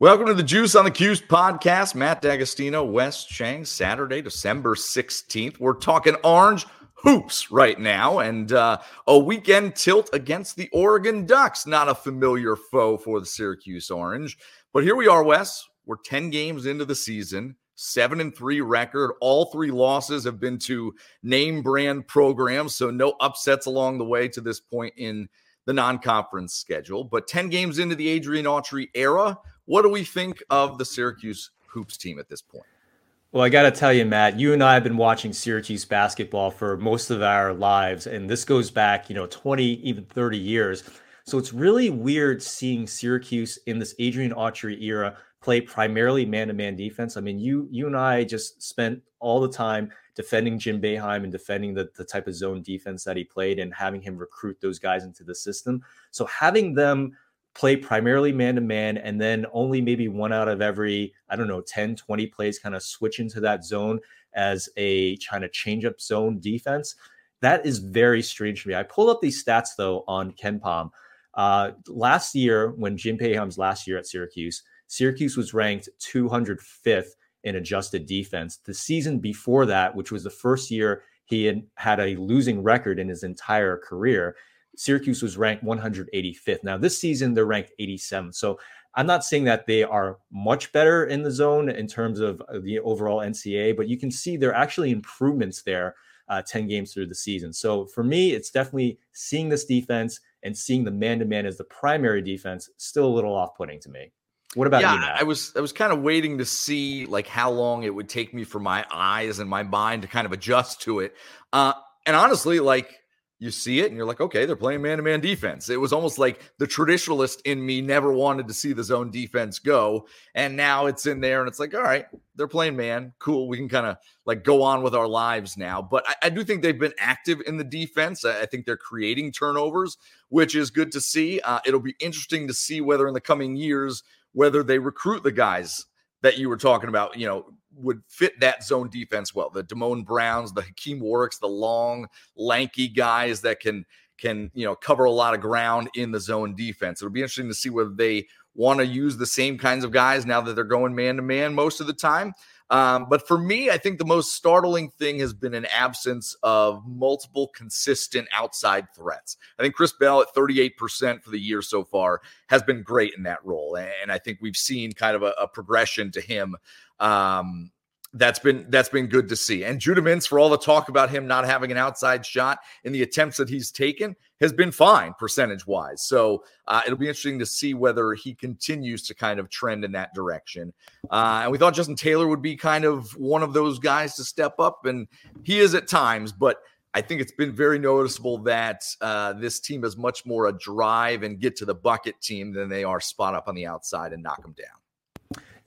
Welcome to the Juice on the Cuse podcast. Matt D'Agostino, Wes Cheng, Saturday, December 16th. We're talking orange hoops right now and uh, a weekend tilt against the Oregon Ducks. Not a familiar foe for the Syracuse Orange. But here we are, Wes. We're 10 games into the season, seven and three record. All three losses have been to name brand programs, so no upsets along the way to this point in the non conference schedule. But 10 games into the Adrian Autry era, what do we think of the Syracuse hoops team at this point? Well, I got to tell you, Matt, you and I have been watching Syracuse basketball for most of our lives, and this goes back, you know, 20, even 30 years. So it's really weird seeing Syracuse in this Adrian Autry era play primarily man-to-man defense. I mean, you you and I just spent all the time defending Jim Boeheim and defending the, the type of zone defense that he played and having him recruit those guys into the system. So having them – play primarily man to man and then only maybe one out of every i don't know 10 20 plays kind of switch into that zone as a trying to change up zone defense. That is very strange to me. I pulled up these stats though on KenPom uh, last year when jim Boeheim's last year at syracuse syracuse was ranked 205th in adjusted defense. The season before that which was the first year he had had a losing record in his entire career Syracuse was ranked 185th. Now, this season, they're ranked 87th. So I'm not saying that they are much better in the zone in terms of uh, the overall NCAA, but you can see there are actually improvements there uh, 10 games through the season. So for me, it's definitely seeing this defense and seeing the man to man as the primary defense still a little off putting to me. What about yeah, you? Matt? I was I was kind of waiting to see like how long it would take me for my eyes and my mind to kind of adjust to it. Uh, and honestly, like you see it and you're like, okay, they're playing man to man defense. It was almost like the traditionalist in me never wanted to see the zone defense go. And now it's in there and it's like, all right, they're playing man. Cool. We can kind of like go on with our lives now. But I, I, do think they've been active in the defense. I, I, think they're creating turnovers, which is good to see. Uh, it'll be interesting to see whether in the coming years, whether they recruit the guys that you were talking about, you know, would fit that zone defense well. The Damone Browns, the Hakim Warricks, the long, lanky guys that can can you know cover a lot of ground in the zone defense. It'll be interesting to see whether they want to use the same kinds of guys now that they're going man to man most of the time. Um, but for me, I think the most startling thing has been an absence of multiple consistent outside threats. I think Chris Bell at 38% for the year so far has been great in that role. And I think we've seen kind of a, a progression to him um, that's been that's been good to see. And Judah Mintz, for all the talk about him not having an outside shot in the attempts that he's taken, has been fine percentage wise. So uh, it'll be interesting to see whether he continues to kind of trend in that direction. Uh, and we thought Justin Taylor would be kind of one of those guys to step up, and he is at times, but. I think it's been very noticeable that uh, this team is much more a drive and get to the bucket team than they are spot up on the outside and knock them down.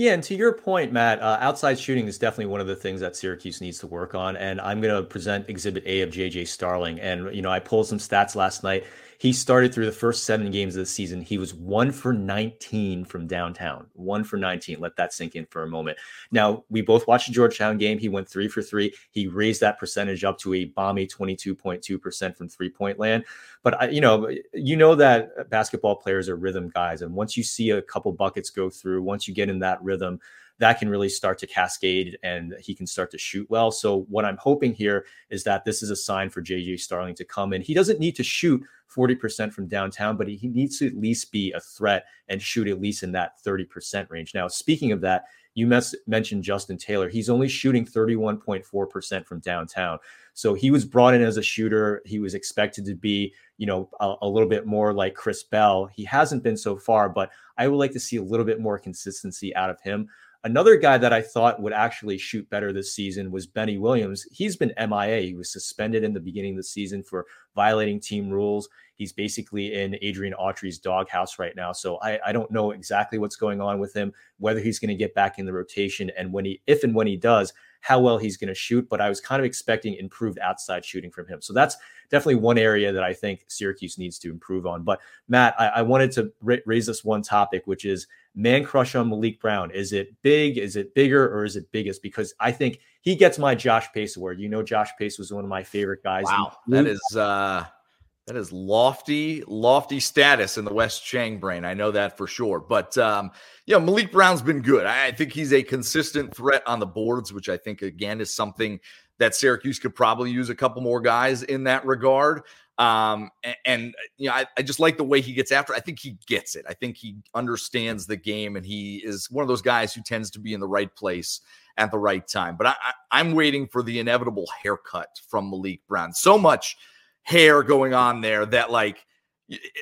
Yeah, and to your point, Matt, uh, outside shooting is definitely one of the things that Syracuse needs to work on. And I'm going to present Exhibit A of JJ Starling. And, you know, I pulled some stats last night. He started through the first seven games of the season. He was one for 19 from downtown. One for 19. Let that sink in for a moment. Now, we both watched the Georgetown game. He went three for three. He raised that percentage up to a balmy 22.2% from three point land. But, I, you know, you know that basketball players are rhythm guys. And once you see a couple buckets go through, once you get in that rhythm, that can really start to cascade and he can start to shoot well. So what I'm hoping here is that this is a sign for JJ Starling to come in. He doesn't need to shoot 40% from downtown, but he needs to at least be a threat and shoot at least in that 30% range. Now, speaking of that, you mentioned Justin Taylor. He's only shooting 31.4% from downtown. So he was brought in as a shooter. He was expected to be, you know, a, a, little bit more like Chris Bell. He hasn't been so far, but I would like to see a little bit more consistency out of him. Another guy that I thought would actually shoot better this season was Benny Williams. He's been MIA. He was suspended in the beginning of the season for violating team rules. He's basically in Adrian Autry's doghouse right now. So I, I don't know exactly what's going on with him, whether he's going to get back in the rotation, and when he, if and when he does, how well he's going to shoot. But I was kind of expecting improved outside shooting from him. So that's definitely one area that I think Syracuse needs to improve on. But Matt, I, I wanted to ra- raise this one topic, which is man crush on Maliq Brown. Is it big? Is it bigger or is it biggest? Because I think he gets my Josh Pace award. You know, Josh Pace was one of my favorite guys. Wow. That is uh That is lofty, lofty status in the Wes Cheng brain. I know that for sure. But um, yeah, Maliq Brown's been good. I think he's a consistent threat on the boards, which I think again is something that Syracuse could probably use a couple more guys in that regard. Um, and, and, you know, I, I, just like the way he gets after. I think he gets it. I think he understands the game, and he is one of those guys who tends to be in the right place at the right time. But I, I, I'm waiting for the inevitable haircut from Maliq Brown. So much hair going on there that like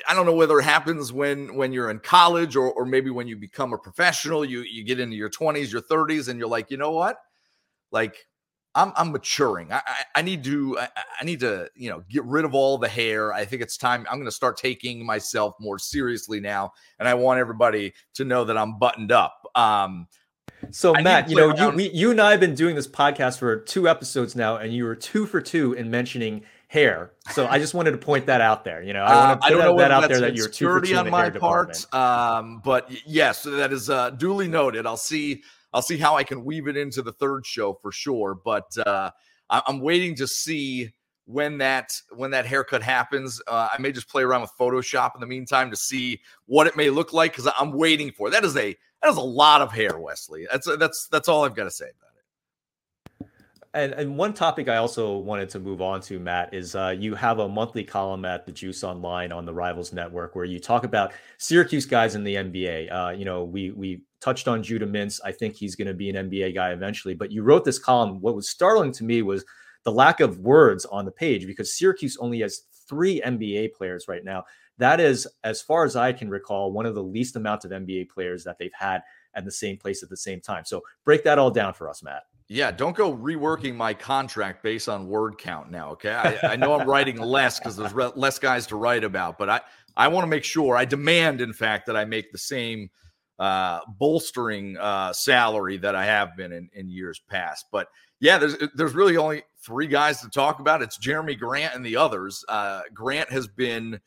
I don't know whether it happens when when you're in college or or maybe when you become a professional, you you get into your 20s, your 30s, and you're like, you know what? Like I'm I'm maturing. I I, I need to I, I, need to you know get rid of all the hair. I think it's time. I'm going to start taking myself more seriously now, and I want everybody to know that I'm buttoned up. Um, so I Matt, you know, you we, you and I have been doing this podcast for two episodes now, and you were two for two in mentioning hair. So I just wanted to point that out there. You know, I want to uh, put uh, that, out there that you're too two on my part. Um, but yes, that is uh, duly noted. I'll see. I'll see how I can weave it into the third show for sure. But uh, I'm waiting to see when that when that haircut happens. Uh, I may just play around with Photoshop in the meantime to see what it may look like because I'm waiting for it. that is a that is a lot of hair, Wesley. That's that's that's all I've got to say about. And, and one topic I also wanted to move on to, Matt, is uh, you have a monthly column at the Juice Online on the Rivals Network where you talk about Syracuse guys in the NBA. Uh, you know, we we touched on Judah Mintz. I think he's going to be an NBA guy eventually. But you wrote this column. What was startling to me was the lack of words on the page because Syracuse only has three NBA players right now. That is, as far as I can recall, one of the least amount of NBA players that they've had at the same place at the same time. So break that all down for us, Matt. Yeah, don't go reworking my contract based on word count now. Okay, I, I know I'm writing less because there's re- less guys to write about, but I I want to make sure I demand, in fact, that I make the same uh, bolstering uh, salary that I have been in, in years past. But yeah, there's there's really only three guys to talk about. It's Jerami Grant and the others. Uh, Grant has been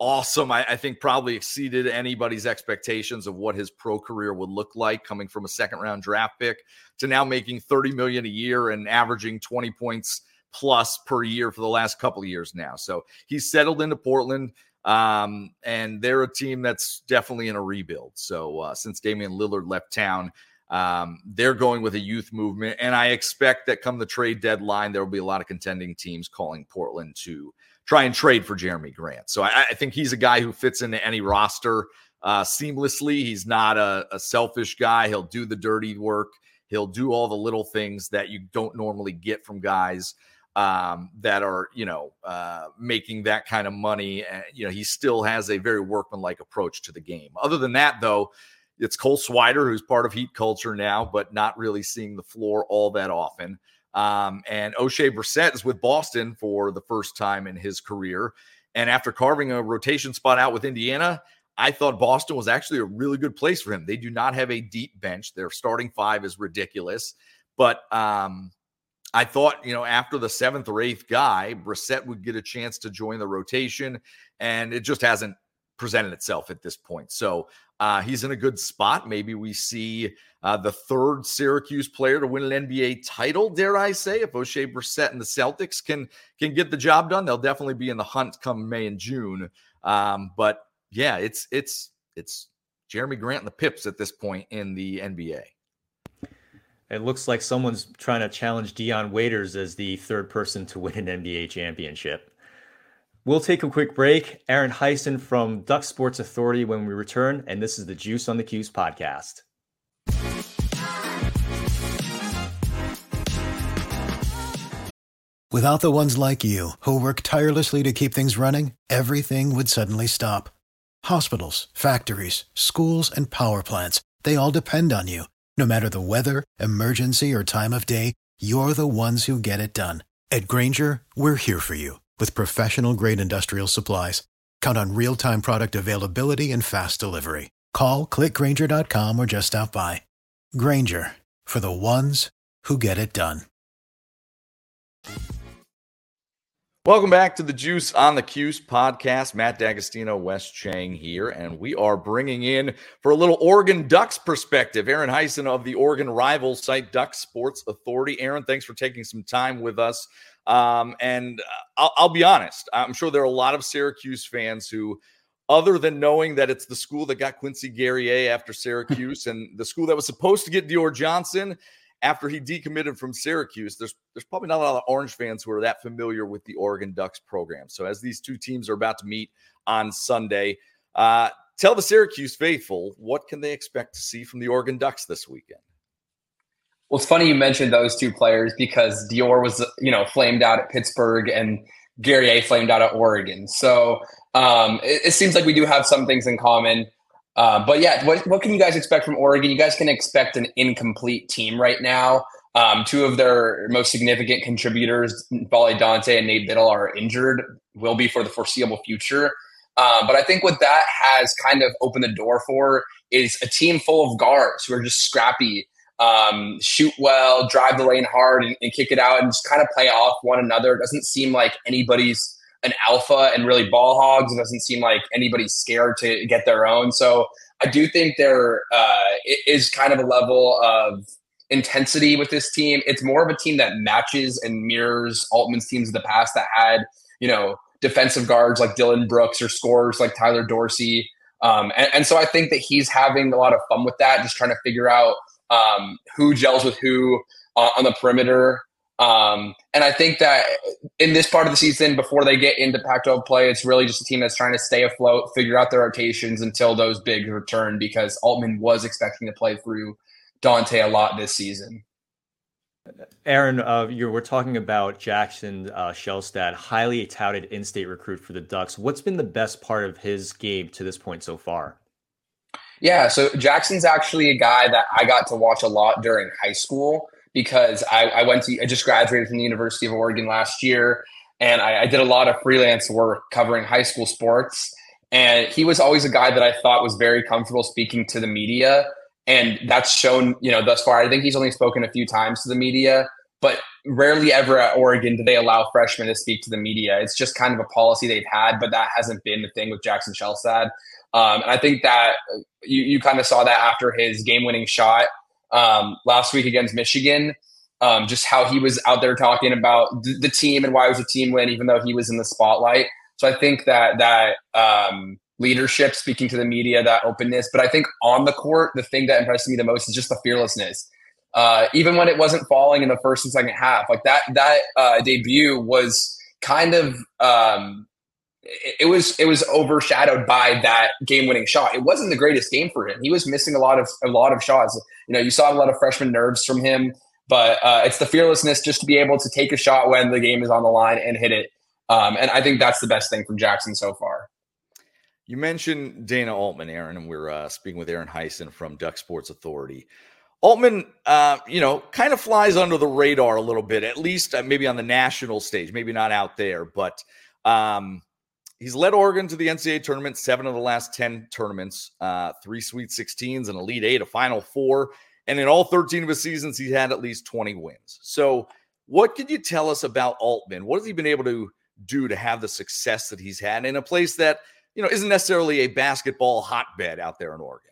awesome. I, I, think probably exceeded anybody's expectations of what his pro career would look like, coming from a second round draft pick to now making 30 million a year and averaging 20 points plus per year for the last couple of years now. So he's settled into Portland. Um, and they're a team that's definitely in a rebuild. So uh, since Damian Lillard left town, um, they're going with a youth movement, and I expect that come the trade deadline, there will be a lot of contending teams calling Portland to try and trade for Jerami Grant. So I, I think he's a guy who fits into any roster uh, seamlessly. He's not a, a selfish guy. He'll do the dirty work. He'll do all the little things that you don't normally get from guys um, that are, you know, uh, making that kind of money. And, you know, he still has a very workmanlike approach to the game. Other than that, though, it's Cole Swider, who's part of Heat culture now, but not really seeing the floor all that often. Um, and Oshae Brissett is with Boston for the first time in his career. And after carving a rotation spot out with Indiana, I thought Boston was actually a really good place for him. They do not have a deep bench. Their starting five is ridiculous. But um, I thought, you know, after the seventh or eighth guy, Brissett would get a chance to join the rotation. And it just hasn't presented itself at this point. So uh, he's in a good spot. Maybe we see uh, the third Syracuse player to win an NBA title. Dare I say, if Oshae Brissett and the Celtics can can get the job done, they'll definitely be in the hunt come May and June. Um, but yeah, it's it's it's Jerami Grant and the Pips at this point in the NBA. It looks like someone's trying to challenge Dion Waiters as the third person to win an NBA championship. We'll take a quick break. Aaron Heisen from Duck Sports Authority when we return, and this is the Juice on the Cuse podcast. Without the ones like you, who work tirelessly to keep things running, everything would suddenly stop. Hospitals, factories, schools, and power plants, they all depend on you. No matter the weather, emergency, or time of day, you're the ones who get it done. At Grainger, we're here for you with professional grade industrial supplies, count on real time product availability and fast delivery. Call clickgrainger.com or just stop by. Grainger for the ones who get it done. Welcome back to the Juice on the Cuse podcast. Matt D'Agostino, Wes Cheng here, and we are bringing in for a little Oregon Ducks perspective, Aaron Heisen of the Oregon rival site Duck Sports Authority. Aaron, thanks for taking some time with us. Um, and uh, I'll, I'll be honest, I'm sure there are a lot of Syracuse fans who, other than knowing that it's the school that got Quincy Guerrier after Syracuse and the school that was supposed to get Dior Johnson after he decommitted from Syracuse, there's there's probably not a lot of Orange fans who are that familiar with the Oregon Ducks program. So as these two teams are about to meet on Sunday, uh, tell the Syracuse faithful what can they expect to see from the Oregon Ducks this weekend. Well, it's funny you mentioned those two players because Dior was you know flamed out at Pittsburgh and Guerrier flamed out at Oregon. So um, it, it seems like we do have some things in common. Uh, but yeah, what, what can you guys expect from Oregon? You guys can expect an incomplete team right now. Um, two of their most significant contributors, Bale Dante and Nate Bittle, are injured, will be for the foreseeable future. Uh, but I think what that has kind of opened the door for is a team full of guards who are just scrappy, um, shoot well, drive the lane hard, and, and kick it out, and just kind of play off one another. It doesn't seem like anybody's an alpha and really ball hogs. It doesn't seem like anybody's scared to get their own. So I do think there uh, is kind of a level of intensity with this team. It's more of a team that matches and mirrors Altman's teams of the past that had, you know, defensive guards like Dillon Brooks or scorers like Tyler Dorsey. Um, and, and, so I think that he's having a lot of fun with that, just trying to figure out um, who gels with who uh, on the perimeter. Um, and I think that in this part of the season, before they get into Pac-12 play, it's really just a team that's trying to stay afloat, figure out their rotations until those bigs return. Because Altman was expecting to play through Dante a lot this season. Aaron, uh, we're talking about Jackson uh, Shelstad, highly touted in-state recruit for the Ducks. What's been the best part of his game to this point so far? Yeah, so Jackson's actually a guy that I got to watch a lot during high school because I, I went to I just graduated from the University of Oregon last year, and I, I did a lot of freelance work covering high school sports. And he was always a guy that I thought was very comfortable speaking to the media, and that's shown you know thus far. I think he's only spoken a few times to the media, but rarely ever at Oregon do they allow freshmen to speak to the media. It's just kind of a policy they've had, but that hasn't been the thing with Jackson Shelstad. Um, and I think that you, you kind of saw that after his game winning shot um, last week against Michigan. Um, just how he was out there talking about th- the team and why it was a team win, even though he was in the spotlight. So I think that that um, leadership, speaking to the media, that openness. But I think on the court, the thing that impressed me the most is just the fearlessness. Uh, even when it wasn't falling in the first and second half, like that that uh, debut was kind of um, it was it was overshadowed by that game winning shot. It wasn't the greatest game for him. He was missing a lot of a lot of shots. You know, you saw a lot of freshman nerves from him, but uh, it's the fearlessness just to be able to take a shot when the game is on the line and hit it. Um, and I think that's the best thing from Jackson so far. You mentioned Dana Altman, Aaron, and we're uh, speaking with Aaron Heisen from Duck Sports Authority. Altman, uh, you know, kind of flies under the radar a little bit, at least uh, maybe on the national stage, maybe not out there, but um, he's led Oregon to the NCAA tournament, seven of the last 10 tournaments, uh, three Sweet 16s, an Elite Eight, a Final Four. And in all 13 of his seasons, he's had at least 20 wins. So, what could you tell us about Altman? What has he been able to do to have the success that he's had in a place that, you know, isn't necessarily a basketball hotbed out there in Oregon?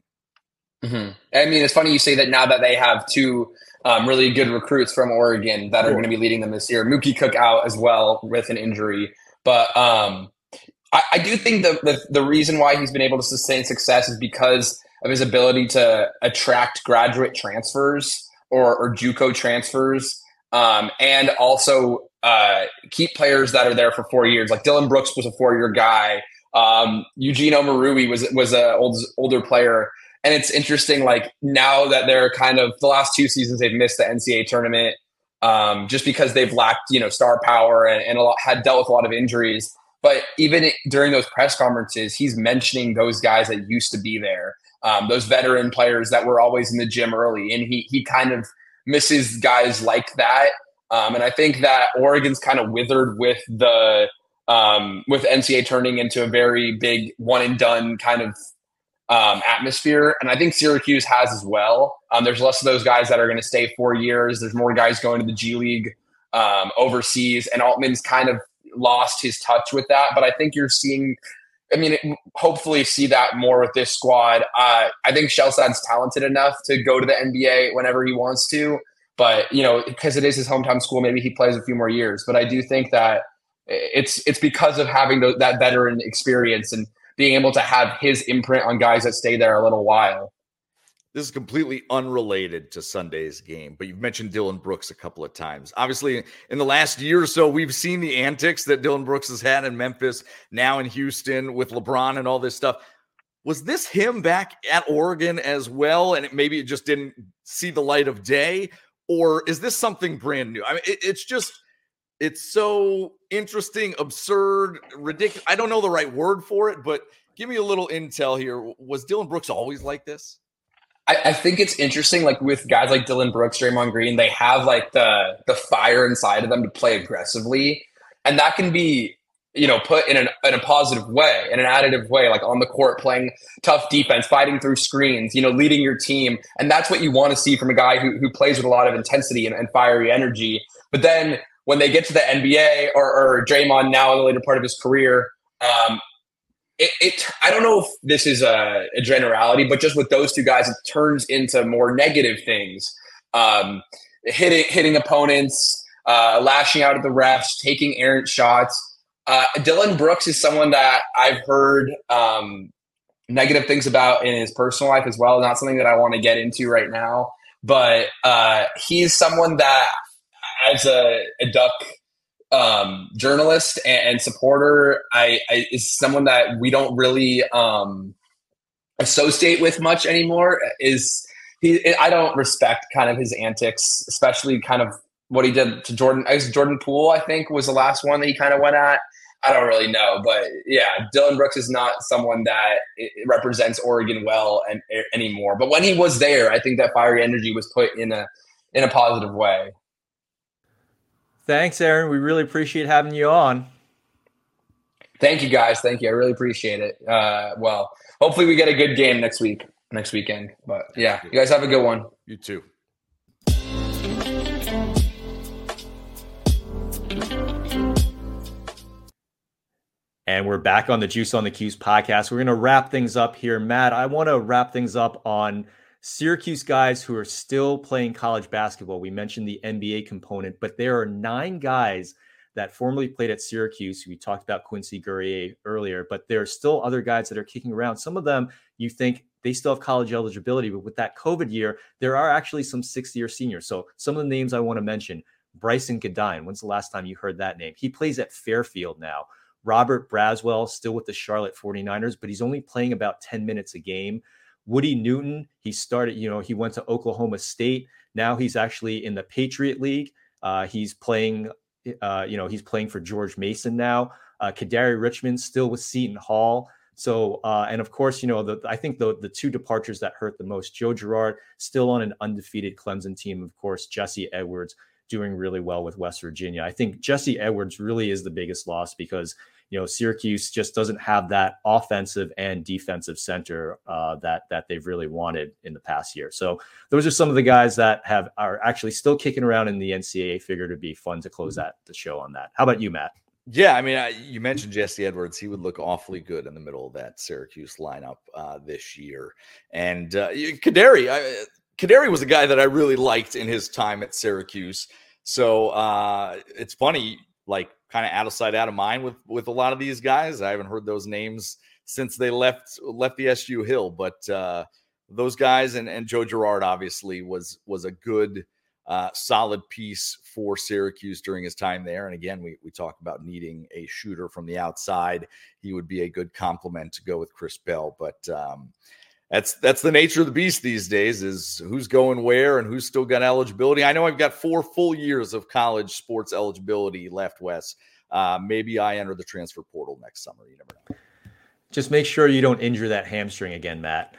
Mm-hmm. I mean, it's funny you say that now that they have two um, really good recruits from Oregon that are going to be leading them this year. Mookie Cook out as well with an injury. But um, I, I do think the, the, the reason why he's been able to sustain success is because of his ability to attract graduate transfers or, or JUCO transfers, um, and also uh, keep players that are there for four years. Like Dillon Brooks was a four year guy. Um, Eugene Omoruyi was was an old, older player. And it's interesting, like now that they're kind of the last two seasons they've missed the NCAA tournament um, just because they've lacked, you know, star power and, and a lot, had dealt with a lot of injuries. But even during those press conferences, he's mentioning those guys that used to be there, um, those veteran players that were always in the gym early, and he he kind of misses guys like that. Um, and I think that Oregon's kind of withered with the um, with NCAA turning into a very big one and done kind of um, atmosphere, and I think Syracuse has as well. Um, there's less of those guys that are going to stay four years. There's more guys going to the G League um, overseas, and Altman's kind of lost his touch with that. But I think you're seeing I mean, hopefully see that more with this squad. Uh, I think Shelstad's talented enough to go to the NBA whenever he wants to, but you know, because it is his hometown school, maybe he plays a few more years. But I do think that it's it's because of having the, that veteran experience and being able to have his imprint on guys that stay there a little while. This is completely unrelated to Sunday's game, but you've mentioned Dillon Brooks a couple of times. Obviously, in the last year or so, we've seen the antics that Dillon Brooks has had in Memphis, now in Houston with LeBron and all this stuff. Was this him back at Oregon as well? And it, maybe it just didn't see the light of day? Or is this something brand new? I mean, it, it's just, it's so interesting, absurd, ridiculous. I don't know the right word for it, but give me a little intel here. Was Dillon Brooks always like this? I, I, think it's interesting, like with guys like Dillon Brooks, Draymond Green, they have like the the fire inside of them to play aggressively, and that can be you know put in an in a positive way, in an additive way, like on the court playing tough defense, fighting through screens, you know, leading your team, and that's what you want to see from a guy who who plays with a lot of intensity and, and fiery energy. But then when they get to the NBA or, or Draymond now in the later part of his career, um, it, it, I don't know if this is a, a, generality, but just with those two guys, it turns into more negative things. Um, hitting hitting opponents, uh, lashing out at the refs, taking errant shots. Uh, Dillon Brooks is someone that I've heard um, negative things about in his personal life as well. Not something that I want to get into right now, but uh, he's someone that, as a, a Duck um, journalist and, and supporter. I, I, is someone that we don't really um, associate with much anymore. Is he? I don't respect kind of his antics, especially kind of what he did to Jordan. I guess Jordan Poole, I think, was the last one that he kind of went at. I don't really know, but yeah, Dillon Brooks is not someone that represents Oregon well and, anymore. But when he was there, I think that fiery energy was put in a in a positive way. Thanks, Aaron. We really appreciate having you on. Thank you, guys. Thank you. I really appreciate it. Uh, well, hopefully we get a good game next week, next weekend. But yeah, you guys have a good one. You too. And we're back on the Juice on the Cuse podcast. We're going to wrap things up here. Matt, I want to wrap things up on Syracuse guys who are still playing college basketball. We mentioned the NBA component, but there are nine guys that formerly played at Syracuse. We talked about Quincy Guerrier earlier, but there are still other guys that are kicking around. Some of them you think they still have college eligibility, but with that COVID year, there are actually some sixth year seniors. So some of the names I want to mention Brycen Goodine. When's the last time you heard that name? He plays at Fairfield now. Robert Braswell, still with the Charlotte 49ers, but he's only playing about 10 minutes a game. Woody Newton, he started, you know, he went to Oklahoma State. Now he's actually in the Patriot League. Uh, he's playing, uh, you know, he's playing for George Mason now. Uh, Kadary Richmond still with Seton Hall. So, uh, and of course, you know, the, I think the the two departures that hurt the most, Joe Girard still on an undefeated Clemson team. Of course, Jesse Edwards doing really well with West Virginia. I think Jesse Edwards really is the biggest loss because you know Syracuse just doesn't have that offensive and defensive center uh, that that they've really wanted in the past year. So those are some of the guys that have are actually still kicking around in the NCAA. Figure to be fun to close that the show on that. How about you, Matt? Yeah, I mean, I, you mentioned Jesse Edwards. He would look awfully good in the middle of that Syracuse lineup uh, this year. And uh, Kadary, I, Kadary was a guy that I really liked in his time at Syracuse. So uh, it's funny, like kind of out of sight, out of mind with with a lot of these guys. I haven't heard those names since they left left the SU Hill, but uh, those guys and and Joe Girard obviously was was a good. Uh, solid piece for Syracuse during his time there. And again, we, we talk about needing a shooter from the outside. He would be a good complement to go with Chris Bell. But um, that's that's the nature of the beast these days is who's going where and who's still got eligibility. I know I've got four full years of college sports eligibility left, Wes. Uh, maybe I enter the transfer portal next summer. You never know. Just make sure you don't injure that hamstring again, Matt.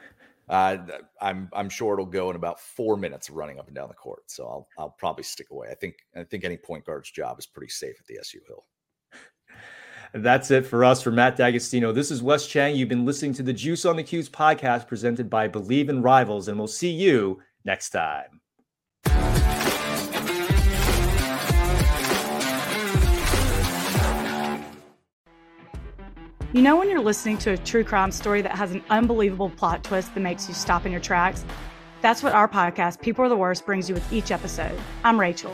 Uh, I'm I'm sure it'll go in about four minutes of running up and down the court. So I'll I'll probably stick away. I think I think any point guard's job is pretty safe at the SU Hill. That's it for us. For Matt D'Agostino, this is Wes Cheng. You've been listening to the Juice on the Cuse podcast presented by Believe in Rivals, and we'll see you next time. You know, when you're listening to a true crime story that has an unbelievable plot twist that makes you stop in your tracks? That's what our podcast, People Are the Worst, brings you with each episode. I'm Rachel.